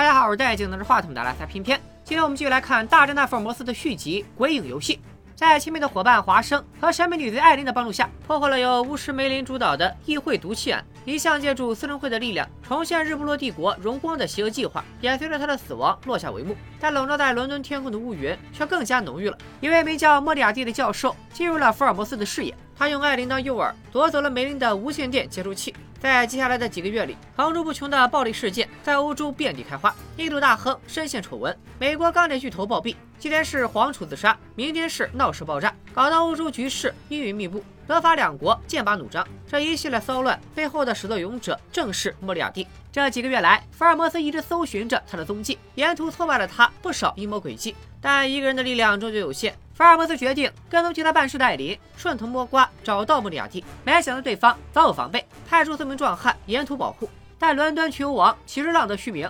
大家好，我是戴眼镜拿着话筒的拉塞片片。今天我们继续来看《大侦探福尔摩斯》的续集《鬼影游戏》。在亲密的伙伴华生和神秘女贼艾琳的帮助下，破获了由巫师梅林主导的议会毒气案，一项借助私人会的力量重现日不落帝国荣光的邪恶计划，也随着他的死亡落下帷幕。但笼罩在伦敦天空的乌云却更加浓郁了。一位名叫莫里亚蒂的教授进入了福尔摩斯的视野，他用艾琳当诱饵，夺走了梅林的无线电接收器。在接下来的几个月里，层出不穷的暴力事件在欧洲遍地开花。印度大亨深陷丑闻，美国钢铁巨头暴毙，今天是黄储自杀，明天是闹市爆炸，搞得欧洲局势阴云密布，德法两国剑拔弩张。这一系列骚乱背后的始作俑者正是莫里亚蒂。这几个月来，福尔摩斯一直搜寻着他的踪迹，沿途挫败了他不少阴谋诡计。但一个人的力量终究有限，福尔摩斯决定跟踪替他办事的艾琳顺藤摸瓜找到莫里亚蒂。没想到对方早有防备，派出四名壮汉沿途保护。但伦敦群殴王其实浪得虚名。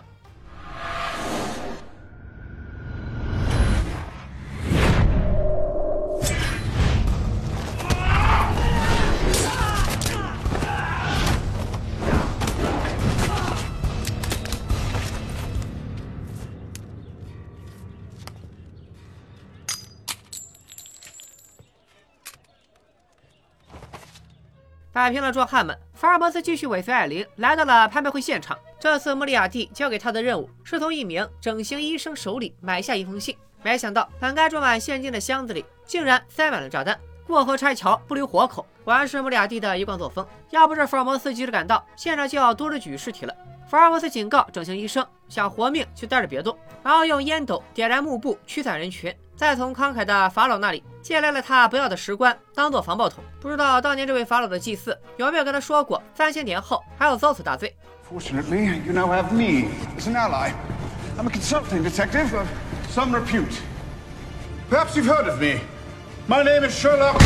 摆平了壮汉们，福尔摩斯继续尾随艾琳来到了拍卖会现场。这次莫里亚蒂交给他的任务是从一名整形医生手里买下一封信。没想到，本该装满现金的箱子里竟然塞满了炸弹。过河拆桥不留活口，果然是莫里亚蒂的一贯作风。要不是福尔摩斯及时赶到，现场就要多着举尸体了。福尔摩斯警告整形医生，想活命就待着别动，然后用烟斗点燃幕布驱散人群。再从慷慨的法老那里借来了他不要的石棺，当做防爆筒。不知道当年这位法老的祭祀有没有跟他说过，三千年后还要遭此大罪。Fortunately, you now have me as an ally. I'm a consulting detective of some repute. Perhaps you've heard of me. My name is Sherlock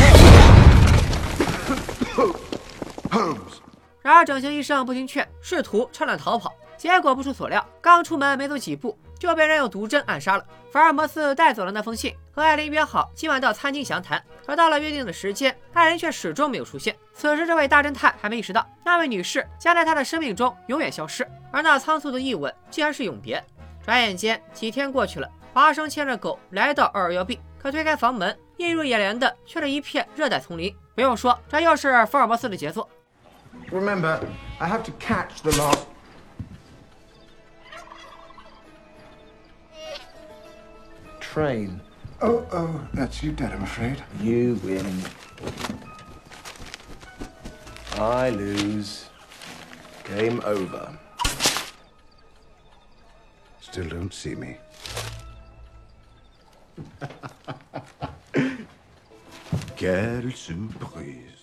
Holmes. 然而整形医生不听劝，试图趁乱逃跑。结果不出所料，刚出门没走几步。就被人用毒针暗杀了。福尔摩斯带走了那封信，和艾琳约好今晚到餐厅详谈。可到了约定的时间，艾琳却始终没有出现。此时，这位大侦探还没意识到，那位女士将在他的生命中永远消失，而那仓促的一吻竟然是永别。转眼间，几天过去了。华生牵着狗来到二二幺 B，可推开房门，映入眼帘的却是一片热带丛林。不用说，这又是福尔摩斯的杰作。Remember, I have to catch the last. train. Oh, oh, that's you dead, I'm afraid. You win. I lose. Game over. Still don't see me. Quelle surprise.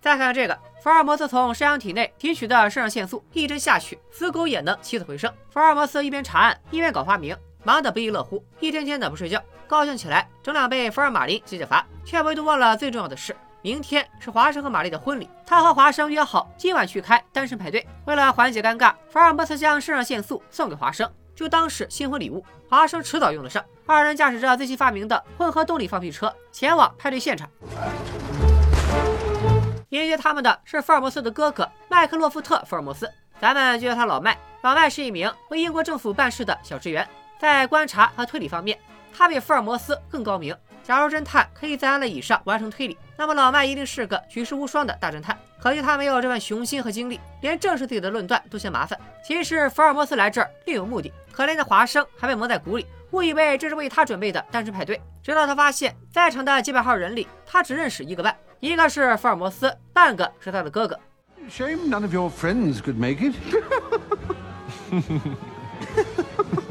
再看这个，福尔摩斯从山羊体内提取的肾上腺素一针下去，死狗也能起死回生。福尔摩斯一边查案，一边搞发明。 忙得不亦乐乎，一天天的不睡觉，高兴起来整两杯福尔马林解解乏，却唯独忘了最重要的事：明天是华生和玛丽的婚礼。他和华生约好今晚去开单身派对。为了缓解尴尬，福尔摩斯将肾上腺素送给华生，就当是新婚礼物。华生迟早用得上。二人驾驶着最新发明的混合动力放屁车前往派对现场。迎接他们的是福尔摩斯的哥哥麦克洛夫特·福尔摩斯，咱们就叫他老麦。老麦是一名为英国政府办事的小职员。在观察和推理方面，他比福尔摩斯更高明。假如侦探可以在安乐椅上完成推理，那么老麦一定是个举世无双的大侦探。可惜他没有这份雄心和精力，连证实自己的论断都嫌麻烦。其实福尔摩斯来这儿另有目的。可怜的华生还被蒙在鼓里，误以为这是为他准备的单身派对。直到他发现，在场的几百号人里，他只认识一个半，一个是福尔摩斯，半个是他的哥哥。Shame none of your friends could make it.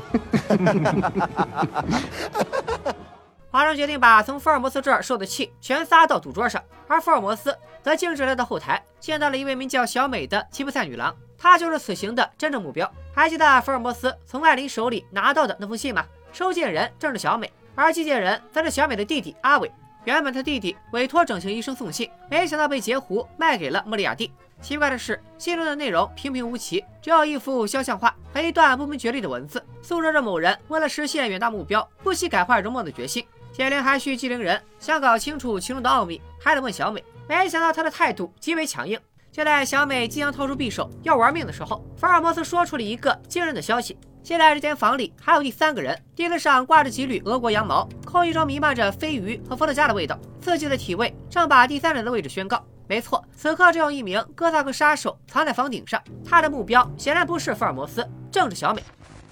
华生决定把从福尔摩斯这儿受的气全撒到赌桌上，而福尔摩斯则径直来到后台，见到了一位名叫小美的吉普赛女郎，她就是此行的真正目标。还记得福尔摩斯从艾琳手里拿到的那封信吗？收件人正是小美，而寄件人则是小美的弟弟阿伟。原本他弟弟委托整形医生送信，没想到被截胡卖给了莫里亚蒂。奇怪的是，信中的内容平平无奇，只有一幅肖像画和一段不明觉厉的文字，诉说着某人为了实现远大目标，不惜改换容貌的决心。解铃还需系铃人，想搞清楚其中的奥秘，还得问小美。没想到她的态度极为强硬，就在小美即将掏出匕首要玩命的时候，福尔摩斯说出了一个惊人的消息：现在这间房里还有第三个人，钉子上挂着几缕俄国羊毛，空气中弥漫着鲱鱼和伏特加的味道，刺激的体味正把第三人的位置宣告。没错，此刻正有一名哥萨克杀手藏在房顶上，他的目标显然不是福尔摩斯，正是小美。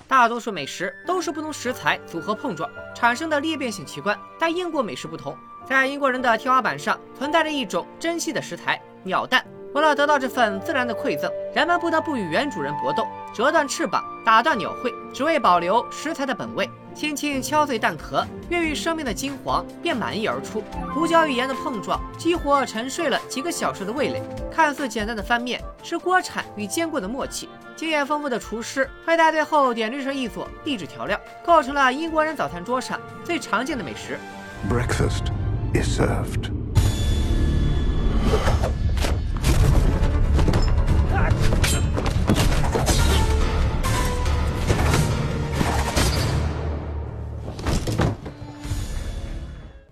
大多数美食都是不同食材组合碰撞产生的裂变性奇观，但英国美食不同，在英国人的天花板上存在着一种珍稀的食材——鸟蛋。为了得到这份自然的馈赠，人们不得不与原主人搏斗，折断翅膀，打断鸟喙，只为保留食材的本味。轻轻敲碎蛋壳，孕育生命的金黄便满溢而出。胡椒与盐的碰撞，激活沉睡了几个小时的味蕾。看似简单的翻面，是锅铲与煎锅的默契。经验丰富的厨师会在最后点缀上一撮秘制调料，构成了英国人早餐桌上最常见的美食。Breakfast is served.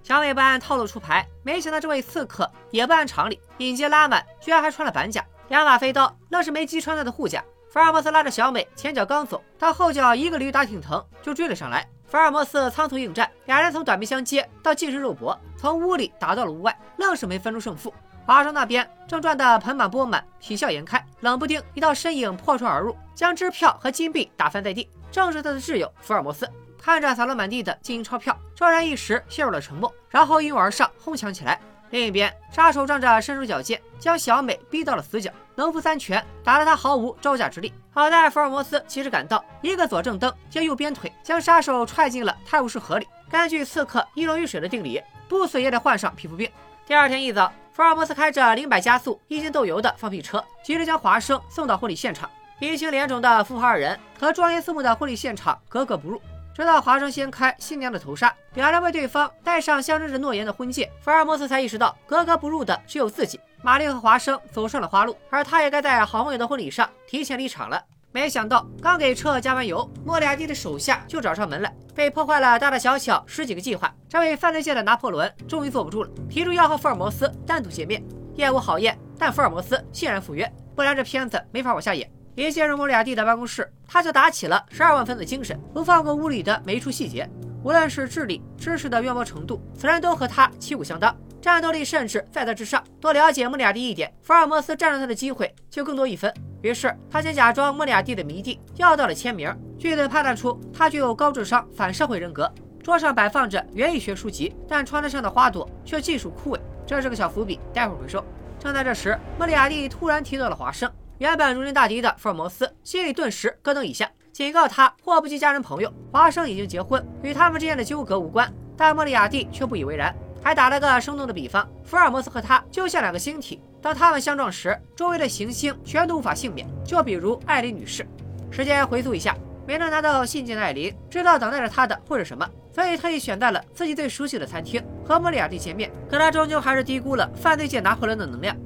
小美不按套路出牌，没想到这位刺客也不按常理，引接拉满，居然还穿了板甲，两把飞刀愣是没击穿他的护甲。福尔摩斯拉着小美，前脚刚走，他后脚一个驴打挺疼就追了上来。福尔摩斯仓促应战，俩人从短兵相接到近身肉搏，从屋里打到了屋外，愣是没分出胜负。华生那边正赚得盆满钵满，喜笑颜开，冷不丁一道身影破窗而入，将支票和金币打翻在地，正是他的挚友福尔摩斯。看着洒落满地的金银钞票，众人一时陷入了沉默，然后一拥而上哄抢起来。另一边，杀手仗着身手矫健，将小美逼到了死角，农夫三拳打得他毫无招架之力。好在福尔摩斯及时赶到，一个左正蹬接右鞭腿，将杀手踹进了泰晤士河里。根据刺客一溶于水的定理，不死也得患上皮肤病。第二天一早，福尔摩斯开着零百加速、一斤豆油的放屁车，急着将华生送到婚礼现场。鼻青脸肿的富豪二人和庄严肃穆的婚礼现场格格不入。直到华生掀开新娘的头纱，两人为对方戴上象征着诺言的婚戒，福尔摩斯才意识到格格不入的只有自己。玛丽和华生走上了花路，而他也该在好朋友的婚礼上提前离场了。没想到刚给车加完油，莫里亚蒂的手下就找上门来，被破坏了大大小小十几个计划。这位犯罪界的拿破仑终于坐不住了，提出要和福尔摩斯单独见面。业务好宴，但福尔摩斯欣然赴约，不然这片子没法往下演。一进入莫里亚蒂的办公室，他就打起了十二万分的精神，不放过屋里的每一处细节。无论是智力、知识的渊博程度，此人都和他旗鼓相当，战斗力甚至在他之上。多了解莫里亚蒂一点，福尔摩斯占着他的机会就更多一分。于是他先假装莫里亚蒂的迷弟，要到了签名。据此判断出他具有高智商反社会人格。桌上摆放着园艺学书籍，但窗台上的花朵却尽数枯萎，这是个小伏笔，待会儿回收。正在这时，莫里亚蒂突然提到了华生。原本如临大敌的福尔摩斯心里顿时咯噔一下，警告他祸不及家人朋友，华生已经结婚，与他们之间的纠葛无关。但莫里亚蒂却不以为然，还打了个生动的比方：福尔摩斯和他就像两个星体，当他们相撞时，周围的行星全都无法幸免。就比如艾琳女士。时间回溯一下，没能拿到信件的艾琳知道等待着她的会是什么，所以特意选在了自己最熟悉的餐厅和莫里亚蒂见面。可他终究还是低估了犯罪界拿破仑的能量。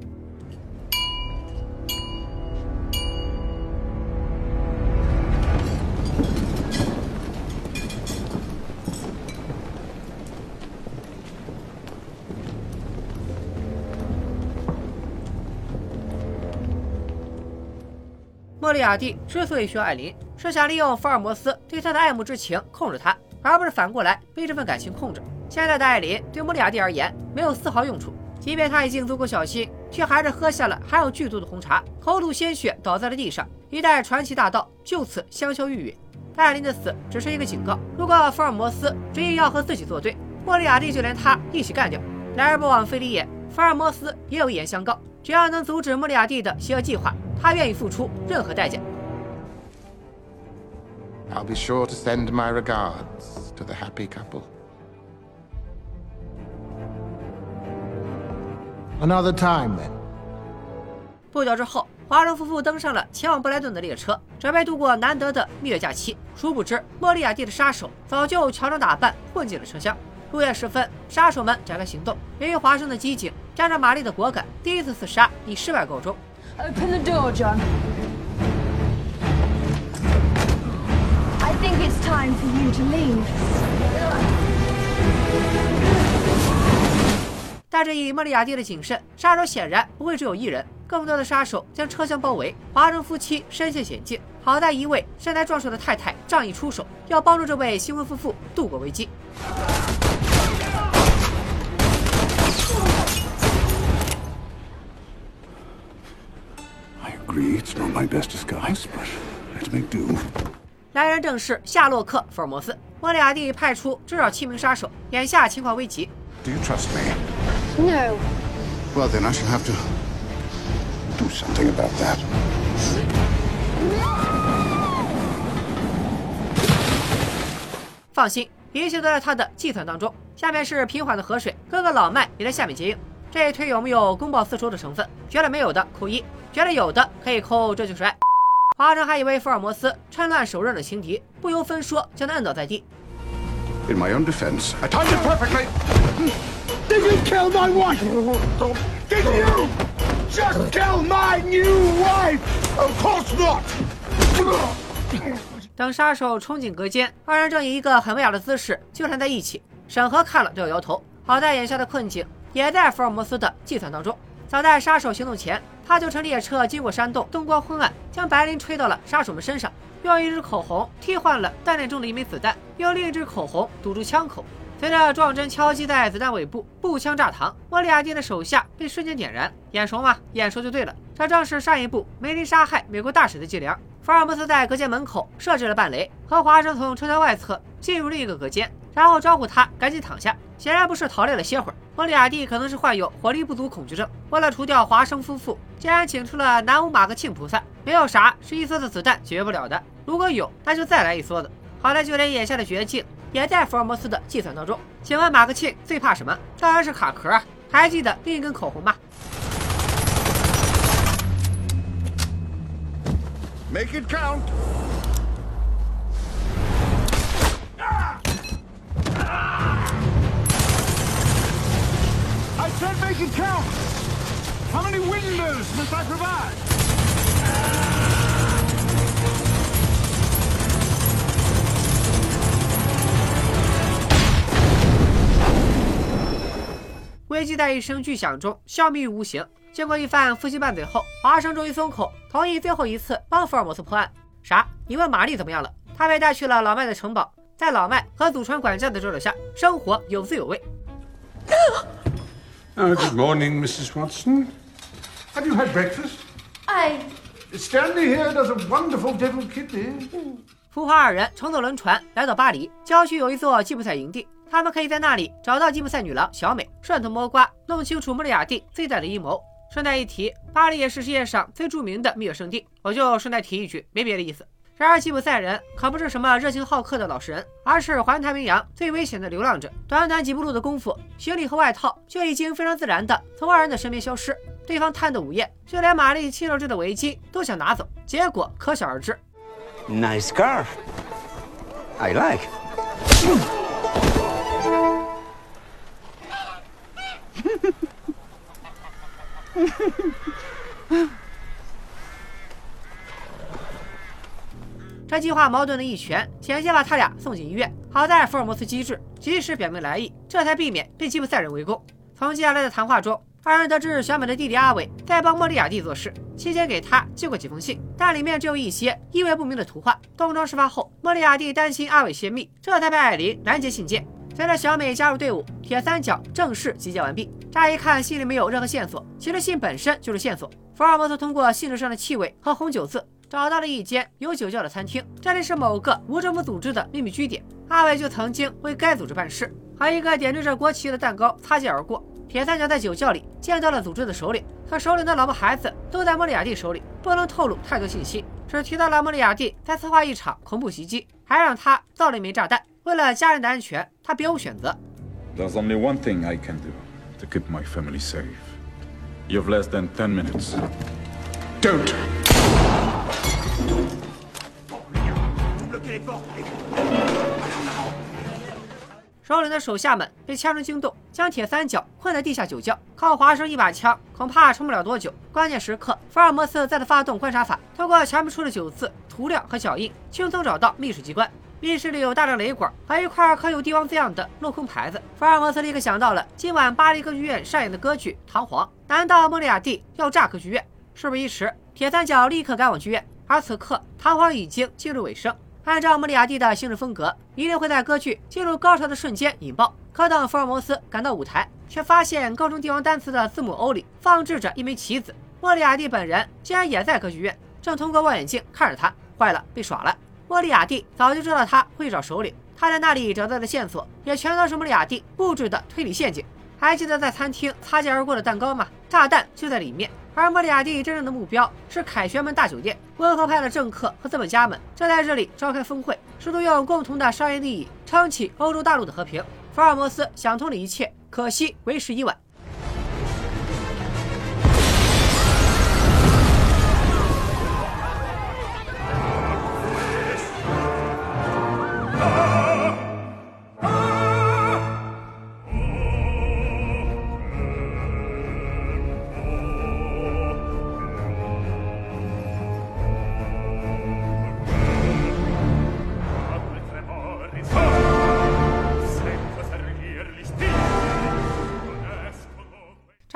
莫里亚蒂之所以需要艾琳，是想利用福尔摩斯对他的爱慕之情控制他，而不是反过来被这份感情控制。现在的艾琳对莫里亚蒂而言没有丝毫用处，即便他已经足够小心，却还是喝下了含有剧毒的红茶，口吐鲜血倒在了地上，一代传奇大盗就此香消玉殒。艾琳的死只是一个警告，如果福尔摩斯执意要和自己作对，莫里亚蒂就连他一起干掉。来而不往非礼也，福尔摩斯也有一言相告，只要能阻止莫里亚蒂的邪恶计划。他愿意付出任何代价。I'll be sure to send my regards to the happy couple. Another time, then. 不久之后，华生夫妇登上了前往布莱顿的列车，准备度过难得的蜜月假期。殊不知，莫里亚蒂的杀手早就乔装打扮混进了车厢。入夜时分，杀手们展开行动。由于华生的机警，加上玛丽的果敢，第一次刺杀以失败告终。Open the door, John. I think it's time for you to leave. 带着以莫里亚蒂的谨慎，杀手显然不会只有一人。更多的杀手将车厢包围，华人夫妻身陷险境。好在一位身材壮硕的太太仗义出手，要帮助这位新婚夫妇度过危机。Agree it's not my best disguise, but let's make do. 来人正是夏洛克·福尔摩斯。莫里亚蒂派出至少七名杀手，眼下情况危急。Do you trust me? No. Well, then I shall have to do something about that. 放心，一切都在他的计算当中。下面是平缓的河水，哥哥老麦也在下面接应。这一推有没有公报私仇的成分？觉得没有的扣一，觉得有的可以扣这就是爱。华生还以为福尔摩斯趁乱手刃了情敌，不由分说将他摁倒在地。In my own defense, I timed it perfectly. Did you kill my wife? Did you just kill my new wife? Of course not. 等杀手冲进隔间，二人正以一个很威亚的姿势纠缠在一起。审核看了都要摇头。好在眼下的困境也在福尔摩斯的计算当中。早在杀手行动前，他就乘列车经过山洞，灯光昏暗，将白磷吹到了杀手们身上，用一支口红替换了弹链中的一枚子弹，用另一支口红堵住枪口。随着撞针敲击在子弹尾部，步枪炸膛，莫里亚蒂的手下被瞬间点燃。眼熟吗？眼熟就对了，这正是上一部梅林杀害美国大使的伎俩。福尔摩斯在隔间门口设置了半雷，和华生从车厢外侧进入另一个隔间，然后招呼他赶紧躺下。显然不是逃累了歇会儿。莫里亚蒂可能是患有火力不足恐惧症，为了除掉华生夫妇，竟然请出了南无马克庆菩萨。没有啥是一梭子子弹解决不了的，如果有，那就再来一梭子。好在就连眼下的绝境也在福尔摩斯的计算当中。请问马克庆最怕什么？当然是卡壳啊！还记得另一根口红吗？Make it count. Said make it count. How many windows must I provide? 危机在一声巨响中消弭于无形。经过一番夫妻拌嘴后，华生终于松口，同意最后一次帮福尔摩斯破案。啥？你问玛丽怎么样了？她被带去了老麦的城堡，在老麦和祖传管家的照料下，生活有滋有味。Uh, good morning, Mrs. Watson. Have you had breakfast? I. Stanley here does a wonderful devil kidney. 福华二人乘坐轮船来到巴黎郊区，有一座吉普赛营地，他们可以在那里找到吉普赛女郎小美，顺藤摸瓜，弄清楚莫里亚蒂最大的阴谋。顺带一提，巴黎也是世界上最著名的蜜月圣地，我就顺带提一句，没别的意思。然而吉普赛人可不是什么热情好客的老实人，而是环太平洋最危险的流浪者。短短几步路的功夫，行李和外套就已经非常自然的从二人的身边消失。对方贪得无厌，就连玛丽亲手织的围巾都想拿走，结果可想而知。Nice scarf. I like. 这计划矛盾的一拳，险些把他俩送进医院。好在福尔摩斯机智，及时表明来意，这才避免被吉普赛人围攻。从接下来的谈话中，二人得知小美的弟弟阿伟在帮莫里亚蒂做事，期间给他寄过几封信，但里面只有一些意味不明的图画。东窗事发后，莫里亚蒂担心阿伟泄密，这才被艾琳拦截信件。随着小美加入队伍，铁三角正式集结完毕。乍一看，信里没有任何线索，其实信本身就是线索。福尔摩斯通过信纸上的气味和红酒渍，找到了一间有酒窖的餐厅，这里是某个无政府组织的秘密据点。阿伟就曾经为该组织办事，和一个点缀着国旗的蛋糕擦肩而过。铁三角在酒窖里见到了组织的首领，可首领的老婆孩子都在莫里亚蒂手里，不能透露太多信息，只提到了莫里亚蒂在策划一场恐怖袭击，还让他造了一枚炸弹。为了家人的安全，他别无选择。There's only one thing I can do to keep my family safe. You've less than 10 minutes. Don't. 首领的手下们被枪声惊动，将铁三角困在地下酒窖，靠华生一把枪恐怕撑不了多久。关键时刻，福尔摩斯再次发动观察法，通过墙壁处的酒渍、涂料和脚印，轻松找到密室机关。密室里有大量雷管和一块刻有帝王字样的镂空牌子。福尔摩斯立刻想到了今晚巴黎歌剧院上演的歌剧《唐璜》，难道莫里亚蒂要炸歌剧院？事不宜迟，铁三角立刻赶往剧院。而此刻，弹簧已经进入尾声。按照莫里亚蒂的行事风格，一定会在歌剧进入高潮的瞬间引爆。可等福尔摩斯赶到舞台，却发现高中帝王单词的字母 O 里放置着一枚棋子。莫里亚蒂本人竟然也在歌剧院，正通过望远镜看着他。坏了，被耍了！莫里亚蒂早就知道他会找首领，他在那里找到的线索也全都是莫里亚蒂布置的推理陷阱。还记得在餐厅擦肩而过的蛋糕吗？炸弹就在里面。而莫里亚蒂真正的目标是凯旋门大酒店，温和派的政客和资本家们正在这里召开峰会，试图用共同的商业利益撑起欧洲大陆的和平。福尔摩斯想通了一切，可惜为时已晚。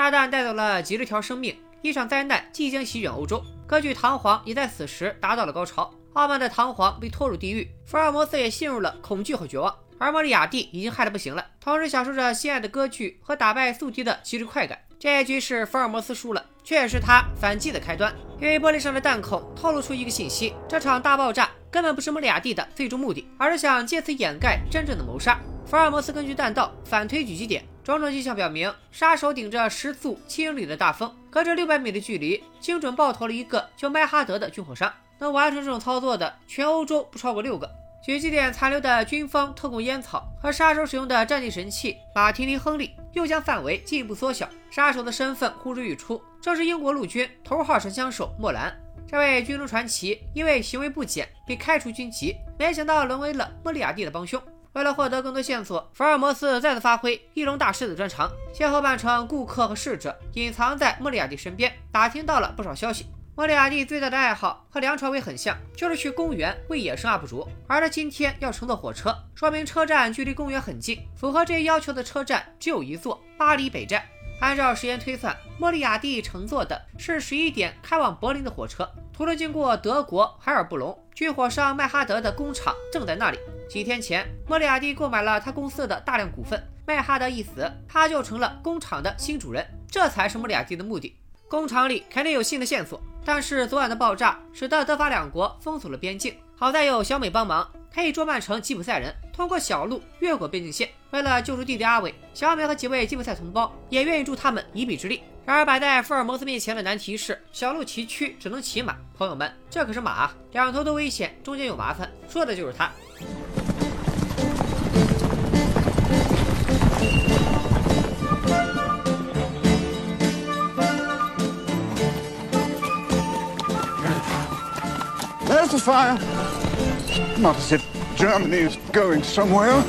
炸弹带走了几十条生命，一场灾难即将席卷欧洲。歌剧《唐璜》也在此时达到了高潮。傲慢的唐璜被拖入地狱，福尔摩斯也陷入了恐惧和绝望。而莫里亚蒂已经害得不行了，同时享受着心爱的歌剧和打败宿敌的极致快感。这一局是福尔摩斯输了，却也是他反击的开端。因为玻璃上的弹孔透露出一个信息：这场大爆炸根本不是莫里亚蒂的最终目的，而是想借此掩盖真正的谋杀。福尔摩斯根据弹道反推狙击点。种种迹象表明，杀手顶着时速七英里的大风，隔着六百米的距离，精准爆头了一个叫麦哈德的军火商。能完成这种操作的，全欧洲不超过六个。狙击点残留的军方特供烟草和杀手使用的战地神器马提尼亨利，又将范围进一步缩小。杀手的身份呼之欲出，正是英国陆军头号神枪手莫兰。这位军中传奇因为行为不检被开除军籍，没想到沦为了莫里亚蒂的帮凶。为了获得更多线索，福尔摩斯再次发挥翼龙大师的专长，先后扮成顾客和侍者，隐藏在莫里亚蒂身边，打听到了不少消息。莫里亚蒂最大的爱好和梁朝伟很像，就是去公园喂野生 UP 主。而他今天要乘坐火车，说明车站距离公园很近。符合这一要求的车站只有一座——巴黎北站。按照时间推算，莫里亚蒂乘坐的是十一点开往柏林的火车，途中经过德国海尔布隆，军火商麦哈德的工厂正在那里。几天前，莫里亚蒂购买了他公司的大量股份。麦哈德一死，他就成了工厂的新主人，这才是莫里亚蒂的目的。工厂里肯定有新的线索，但是昨晚的爆炸使得德法两国封锁了边境。好在有小美帮忙，可以装扮成吉普赛人，通过小路越过边境线。为了救出弟弟阿伟，小美和几位吉普赛同胞也愿意助他们一臂之力。然而摆在福尔摩斯面前的难题是，小路崎岖，只能骑马。朋友们，这可是马，两头都危险，中间有麻烦，说的就是他。To fire Not as if Germany is going somewhere.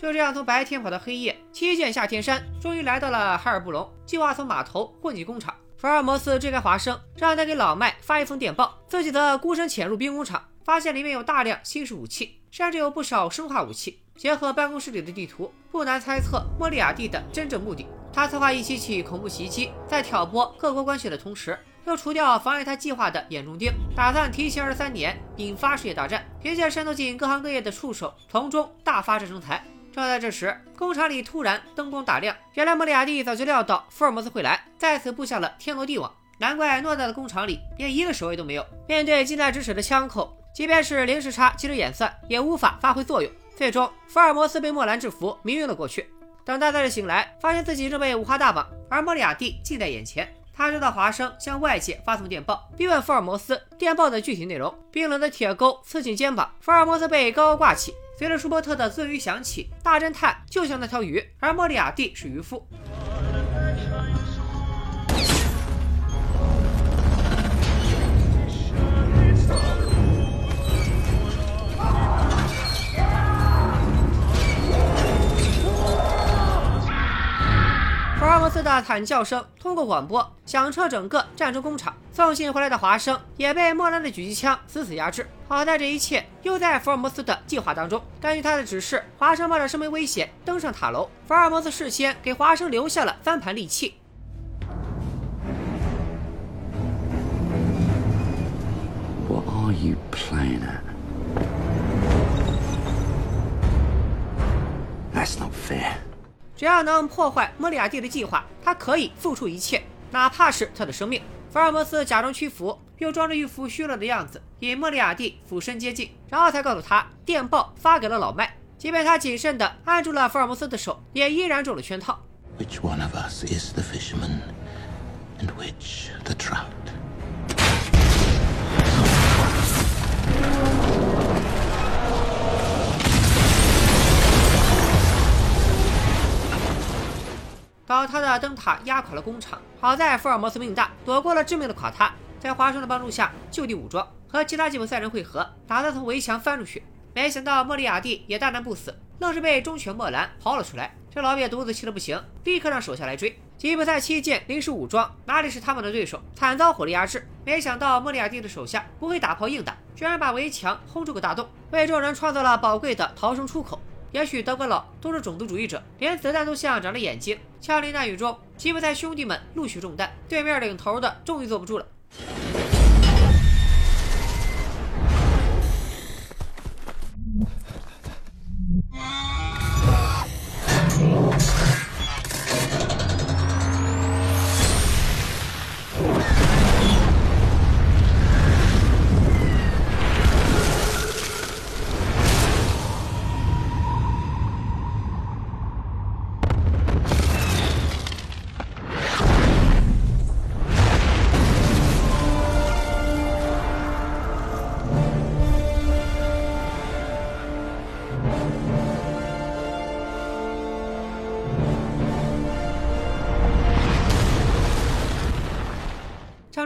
就这样，从白天跑到黑夜，七剑下天山，终于来到了海尔布隆。计划从码头混进工厂。福尔摩斯追赶华生，让他给老麦发一封电报，自己则孤身潜入兵工厂，发现里面有大量新式武器，甚至有不少生化武器。结合办公室里的地图，不难猜测莫里亚蒂的真正目的。他策划一起起恐怖袭击，在挑拨各国关系的同时。又除掉妨碍他计划的眼中钉，打算提前二十三年引发世界大战，凭借渗透进各行各业的触手，从中大发战争财。正在这时，工厂里突然灯光大亮，原来莫里亚蒂早就料到福尔摩斯会来，在此布下了天罗地网。难怪偌大的工厂里连一个守卫都没有。面对近在咫尺的枪口，即便是零时差及时演算，也无法发挥作用。最终，福尔摩斯被莫兰制服，迷晕了过去。等他再次醒来，发现自己正被五花大绑，而莫里亚蒂近在眼前。他知道华生向外界发送电报，逼问福尔摩斯电报的具体内容。冰冷的铁钩刺进肩膀，福尔摩斯被高高挂起。随着舒伯特的鳟鱼响起，大侦探就像那条鱼，而莫里亚蒂是渔夫。福尔摩斯的惨叫声通过广播响彻整个战争工厂送信回来的华生也被莫拉的狙击枪死死压制好在这一切又在福尔摩斯的计划当中。根据他的指示华生冒着生命危险登上塔楼福尔摩斯事先给华生留下了翻盘利器。What are you playing that's not fair. 只要能破坏莫里亚蒂的计划，他可以付出一切，哪怕是他的生命。福尔摩斯假装屈服，又装着一副虚弱的样子，与莫里亚蒂俯身接近，然后才告诉他电报发给了老麦。即便他谨慎地按住了福尔摩斯的手，也依然中了圈套。Which one of us is the fisherman, and which the trout? 倒塌的灯塔压垮了工厂，好在福尔摩斯命大，躲过了致命的垮塌。在华生的帮助下就地武装，和其他吉普赛人会合，打算从围墙翻出去。没想到莫里亚蒂也大难不死，愣是被忠犬莫兰刨了出来。这老瘪犊子气得不行，立刻让手下来追。吉普赛七舰临时武装，哪里是他们的对手，惨遭火力压制。没想到莫里亚蒂的手下不会打炮硬打，居然把围墙轰出个大洞，为众人创造了宝贵的逃生出口。也许德国佬都是种族主义者，连子弹都像长了眼睛。枪林弹雨中，吉普赛兄弟们陆续中弹，对面领头的终于坐不住了。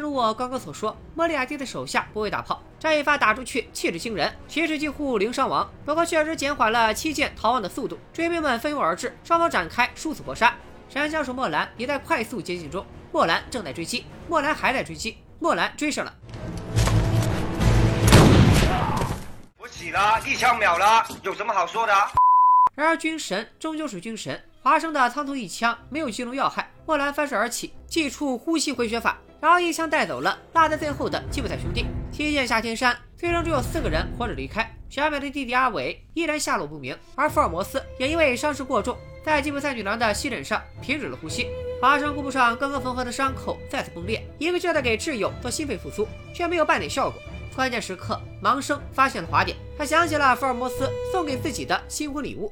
如我刚刚所说，莫里亚蒂的手下不会打炮，这一发打出去气势惊人，其实几乎零伤亡。不过确实减缓了七剑逃亡的速度，追兵们蜂拥而至，双方展开殊死搏杀。神枪手莫兰也在快速接近中，莫兰正在追击，莫兰还在追击，莫兰追上了。我死了，一枪秒了，有什么好说的？然而军神终究是军神，华生的仓促一枪没有击中要害，莫兰翻身而起，祭出呼吸回血法。然后一枪带走了落在最后的吉普赛兄弟。七剑下天山，最终只有四个人活着离开。小美的弟弟阿伟依然下落不明，而福尔摩斯也因为伤势过重，在吉普赛女郎的吸枕上停止了呼吸。华生顾不上刚刚缝合的伤口再次崩裂，一个劲儿的给挚友做心肺复苏，却没有半点效果。关键时刻，盲生发现了滑点，他想起了福尔摩斯送给自己的新婚礼物。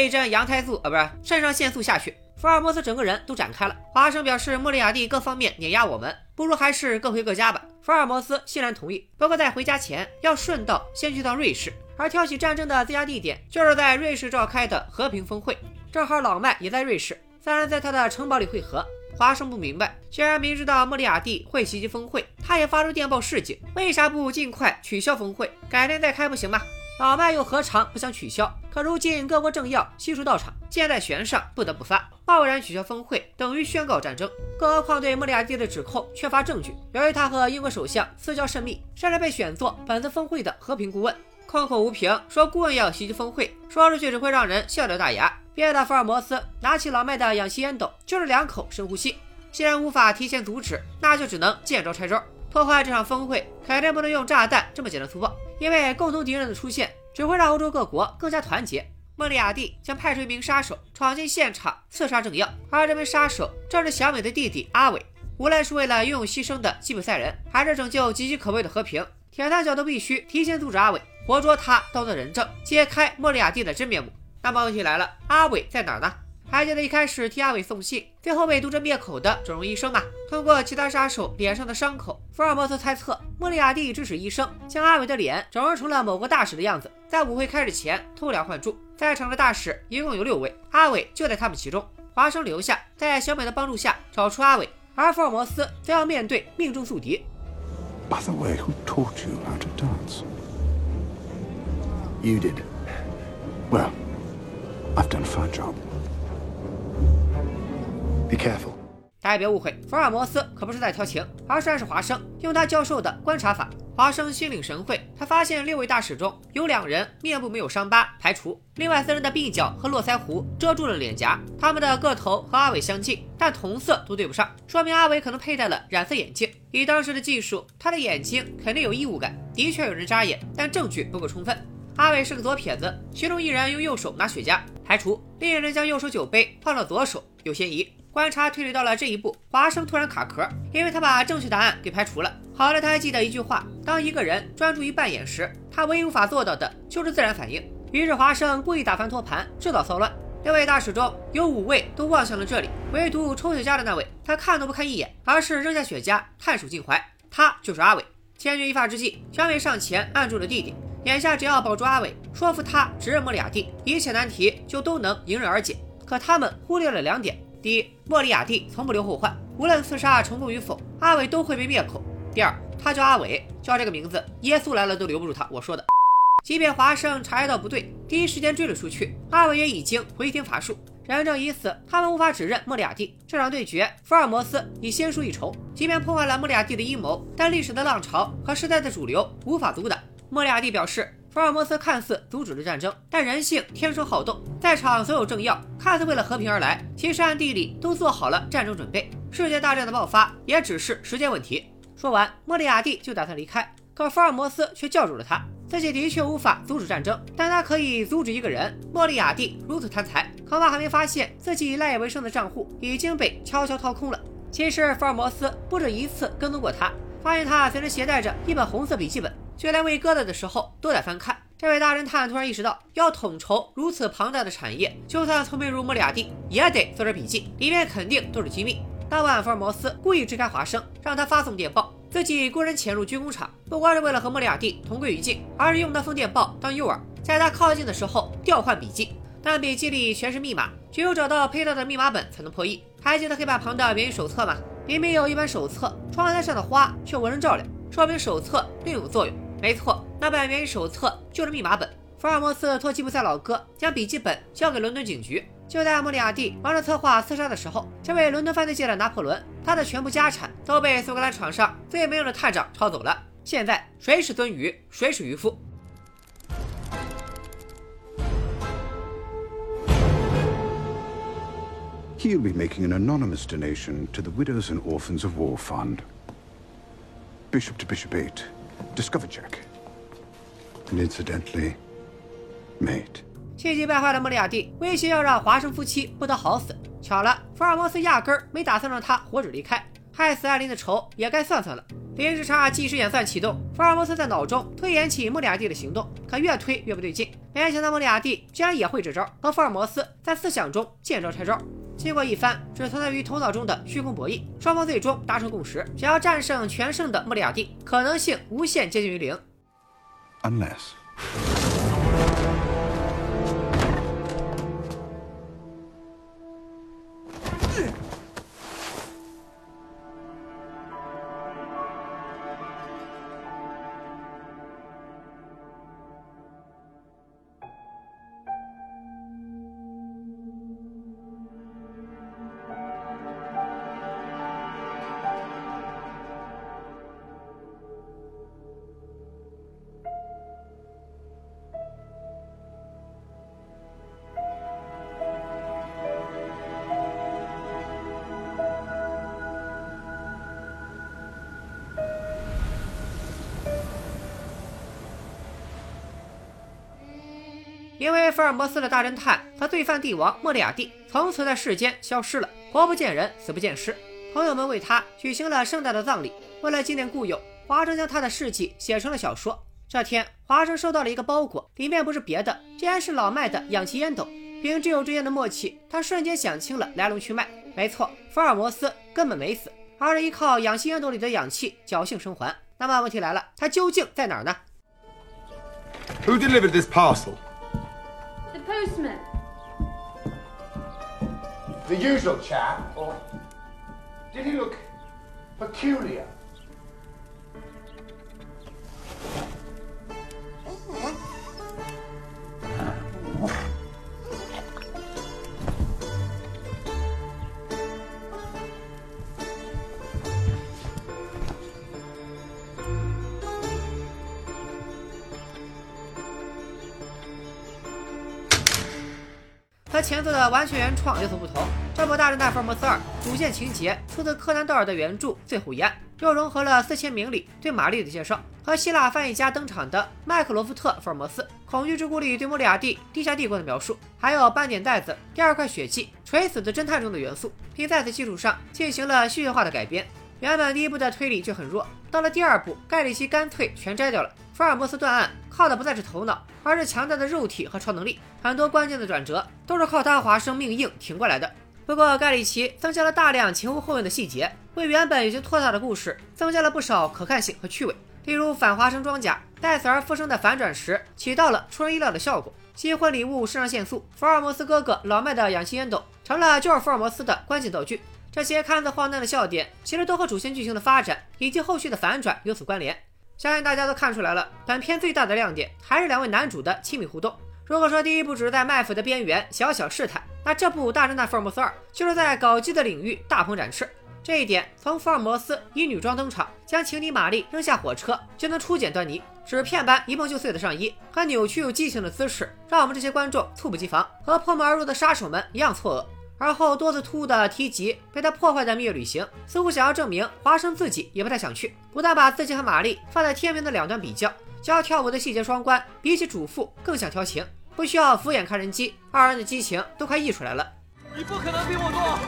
这一阵羊胎素啊，不是肾上腺素下去，福尔摩斯整个人都展开了。华生表示，莫里亚蒂各方面碾压我们，不如还是各回各家吧。福尔摩斯欣然同意，不过在回家前要顺道先去趟瑞士，而挑起战争的最佳地点就是在瑞士召开的和平峰会，正好老麦也在瑞士，三人在他的城堡里会合。华生不明白，既然明知道莫里亚蒂会袭击峰会，他也发出电报示警，为啥不尽快取消峰会，改天再开不行吗？老麦又何尝不想取消？可如今各国政要悉数到场，箭在弦上，不得不发。贸然取消峰会，等于宣告战争。更何况对莫里亚蒂的指控缺乏证据，由于他和英国首相私交甚密，甚至被选作本次峰会的和平顾问，空口无凭，说顾问要袭击峰会，说出去只会让人笑掉大牙。憋得福尔摩斯拿起老麦的氧气烟斗，就是两口深呼吸。既然无法提前阻止，那就只能见招拆招。破坏这场峰会，肯定不能用炸弹这么简单粗暴，因为共同敌人的出现只会让欧洲各国更加团结。莫里亚蒂将派出一名杀手闯进现场刺杀政要，而这名杀手正是小美的弟弟阿伟。无论是为了英勇牺牲的吉普赛人，还是拯救岌岌可危的和平，铁三角都必须提前阻止阿伟，活捉他当做人证，揭开莫里亚蒂的真面目。那么问题来了，阿伟在哪儿呢？还记得一开始替阿伟送信，最后被毒针灭口的整容医生吗？通过其他杀手脸上的伤口，福尔摩斯猜测莫里亚蒂指使医生将阿伟的脸整容成了某个大使的样子，在舞会开始前偷梁换柱。在场的大使一共有六位，阿伟就在他们其中。华生留下，在小美的帮助下找出阿伟，而福尔摩斯则要面对命中宿敌。By the way, who taught you how to dance? You did. Well, I've done a fine job. Be careful. 大家别误会，福尔摩斯可不是在调情，而是暗示华生用他教授的观察法。华生心领神会，他发现六位大使中有两人面部没有伤疤，排除；另外三人的鬓角和络腮胡遮住了脸颊，他们的个头和阿伟相近，但瞳色都对不上，说明阿伟可能佩戴了染色眼镜。以当时的技术，他的眼睛肯定有异物感，的确有人扎眼，但证据不够充分。阿伟是个左撇子，其中一人用右手拿雪茄，排除；另一人将右手酒杯放到左手，有嫌疑。观察推理到了这一步，华生突然卡壳，因为他把正确答案给排除了。好了，他还记得一句话：当一个人专注于扮演时，他唯一无法做到的就是自然反应。于是华生故意打翻托盘，制造骚乱。六位大使中有五位都望向了这里，唯独抽雪茄的那位，他看都不看一眼，而是扔下雪茄，探手进怀。他就是阿伟。千钧一发之际，小美上前按住了弟弟。眼下只要保住阿伟，说服他指认莫里亚蒂，一切难题就都能迎刃而解。可他们忽略了两点。第一，莫里亚蒂从不留后患，无论刺杀成功与否，阿伟都会被灭口。第二，他叫阿伟，叫这个名字，耶稣来了都留不住他。我说的，即便华生察觉到不对，第一时间追了出去，阿伟也已经回天乏术。人证已死，他们无法指认莫里亚蒂。这场对决，福尔摩斯已先输一筹。即便破坏了莫里亚蒂的阴谋，但历史的浪潮和时代的主流无法阻挡。莫里亚蒂表示。福尔摩斯看似阻止了战争，但人性天生好动。在场所有政要看似为了和平而来，其实暗地里都做好了战争准备。世界大战的爆发也只是时间问题。说完，莫里亚蒂就打算离开，可福尔摩斯却叫住了他。自己的确无法阻止战争，但他可以阻止一个人。莫里亚蒂如此贪财，恐怕还没发现自己赖以为生的账户已经被悄悄掏空了。其实福尔摩斯不止一次跟踪过他，发现他随身携带着一本红色笔记本。就连喂鸽子的时候都得翻看。这位大侦探突然意识到，要统筹如此庞大的产业，就算聪明如莫里亚蒂，也得做点笔记，里面肯定都是机密。当晚，福尔摩斯故意支开华生，让他发送电报，自己孤人潜入军工厂，不光是为了和莫里亚蒂同归于尽，而是用那封电报当诱饵，在他靠近的时候调换笔记。但笔记里全是密码，只有找到配套的密码本才能破译。还记得黑板旁的原语手册吗？明明有一本手册，窗台上的花却无人照料，说明手册另有作用。没错，那本原语手册就是密码本。福尔摩斯托吉普赛老哥将笔记本交给伦敦警局。就在莫里亚蒂忙着策划刺杀的时候，这位伦敦犯罪界的拿破仑，他的全部家产都被苏格兰场上最没用的探长抄走了。现在谁是鳟鱼，谁是渔夫？He'll be making an anonymous donation to the Widows and Orphans of War Fund. Bishop to Bishop Eight. Discover check. And incidentally, mate. 气急败坏的莫里亚蒂威胁要让华生夫妻不得好死。巧了，福尔摩斯压根儿没打算让他活着离开，害死艾琳的仇也该算算了。临时差计时演算启动，福尔摩斯在脑中推演起莫里亚蒂的行动，可越推越不对劲。没想到莫里亚蒂居然也会这招，和福尔摩斯在思想中见招拆招。经过一番只存在于头脑中的虚空博弈，双方最终达成共识：只要战胜全胜的莫里亚蒂，可能性无限接近于零。Unless. 因为福尔摩斯的大侦探和罪犯帝王莫里亚蒂从此在世间消失了，活不见人，死不见尸。朋友们为他举行了盛大的葬礼。为了纪念故友，华生将他的事迹写成了小说。这天，华生收到了一个包裹，里面不是别的，竟然是老麦的氧气烟斗。凭挚友之间的默契，他瞬间想清了来龙去脉。没错，福尔摩斯根本没死，而是依靠氧气烟斗里的氧气侥幸生还。那么问题来了，他究竟在哪儿呢？Who delivered this parcel? Postman. The usual chap, or did he look peculiar? 前作的完全原创有所不同。这部《大侦探福尔摩斯二》主线情节出自柯南·道尔的原著《最后一案》，又融合了四千名里对玛丽的介绍和希腊翻译家登场的麦克罗夫特·福尔摩斯恐惧之谷里对莫里亚蒂地下帝国的描述，还有斑点袋子、第二块血迹、垂死的侦探中的元素，并在此基础上进行了戏剧化的改编。原本第一部的推理就很弱，到了第二部，盖里奇干脆全摘掉了。福尔摩斯断案靠的不再是头脑，而是强大的肉体和超能力。很多关键的转折都是靠他华生命硬挺过来的。不过盖里奇增加了大量前呼后拥的细节，为原本有些拖沓的故事增加了不少可看性和趣味。例如反华生装甲带死而复生的反转时，起到了出人意料的效果。新婚礼物肾上腺素，福尔摩斯哥哥老麦的氧气烟斗成了救福尔摩斯的关键道具。这些看似荒诞的笑点，其实都和主线剧情的发展以及后续的反转有所关联。相信大家都看出来了，本片最大的亮点还是两位男主的亲密互动。如果说第一部只是在卖腐的边缘小小试探，那这部《大侦探福尔摩斯二》就是在搞基的领域大鹏展翅。这一点，从福尔摩斯以女装登场，将情敌玛丽扔下火车，就能初见端倪。纸片般一碰就碎的上衣和扭曲又畸形的姿势，让我们这些观众猝不及防，和破门而入的杀手们一样错愕。而后多次突兀的提及被他破坏的蜜月旅行，似乎想要证明华生自己也不太想去。不但把自己和玛丽放在天平的两端比较，教跳舞的细节双关，比起主妇更想调情，不需要敷衍看人机，二人的激情都快溢出来了。你不可能比我多，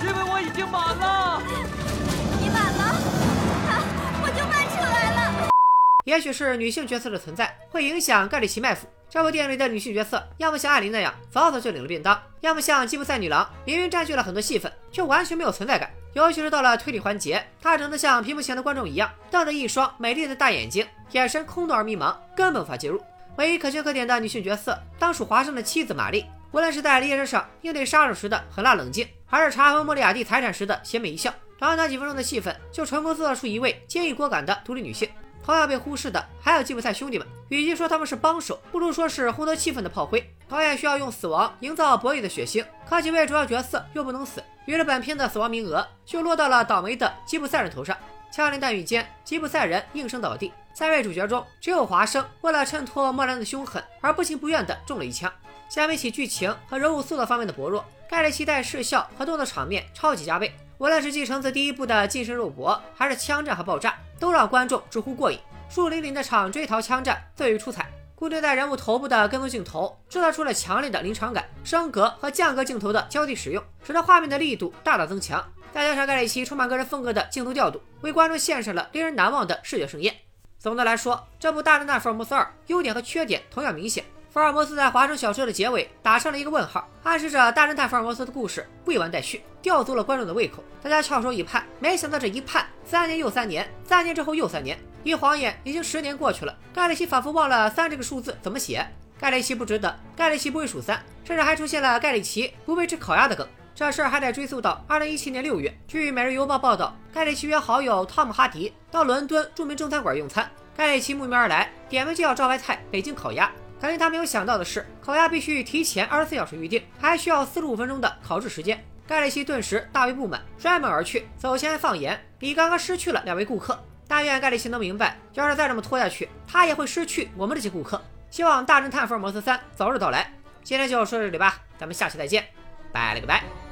因为我已经满了。也许是女性角色的存在会影响盖里奇卖腐。这部电影里的女性角色，要么像艾琳那样早早就领了便当，要么像吉普赛女郎，明明占据了很多戏份，却完全没有存在感。尤其是到了推理环节，她整得像屏幕前的观众一样，瞪着一双美丽的大眼睛，眼神空洞而迷茫，根本无法介入。唯一可圈可点的女性角色，当属华生的妻子玛丽。无论是在列车上应对杀手时的狠辣冷静，还是查封莫里亚蒂财产时的邪魅一笑，短短几分钟的戏份，就成功塑造出一位坚毅果敢的独立女性。同样被忽视的还有吉普赛兄弟们，与其说他们是帮手，不如说是烘托气氛的炮灰。导演需要用死亡营造博弈的血腥，可几位主要角色又不能死，于是本片的死亡名额就落到了倒霉的吉普赛人头上。枪林弹雨间，吉普赛人应声倒地。三位主角中，只有华生为了衬托莫兰的凶狠而不情不愿地中了一枪。相比起剧情和人物塑造方面的薄弱，盖里奇在视效和动作场面超级加倍。无论是继承自第一部的近身肉搏，还是枪战和爆炸，都让观众直呼过瘾。树林里的场追逃枪战最为出彩，固定在人物头部的跟踪镜头制造出了强烈的临场感，升格和降格镜头的交替使用，使得画面的力度大大增强。再加上盖里奇充满个人风格的镜头调度，为观众献上了令人难忘的视觉盛宴。总的来说，这部《大侦探福尔摩斯二》优点和缺点同样明显。福尔摩斯在华生小说的结尾打上了一个问号，暗示着大侦探福尔摩斯的故事未完待续，吊足了观众的胃口。大家翘首以盼，没想到这一盼，三年又三年，三年之后又三年，一晃眼已经十年过去了。盖里奇仿佛忘了三这个数字怎么写。盖里奇不值得，盖里奇不会数三，甚至还出现了盖里奇不会吃烤鸭的梗。这事儿还得追溯到二零一七年六月，据《每日邮报》报道，盖里奇约好友汤姆哈迪到伦敦著名中餐馆用餐，盖里奇慕名而来，点名就要招牌菜北京烤鸭。可令他没有想到的是，烤鸭必须提前二十四小时预定，还需要四十五分钟的烤制时间。盖里奇顿时大为不满，摔门而去。走前放言，比刚刚失去了两位顾客。但愿盖里奇能明白，要是再这么拖下去，他也会失去我们这些顾客。希望《大侦探福尔摩斯三》早日到来。今天就说到这里吧，咱们下期再见，拜了个拜。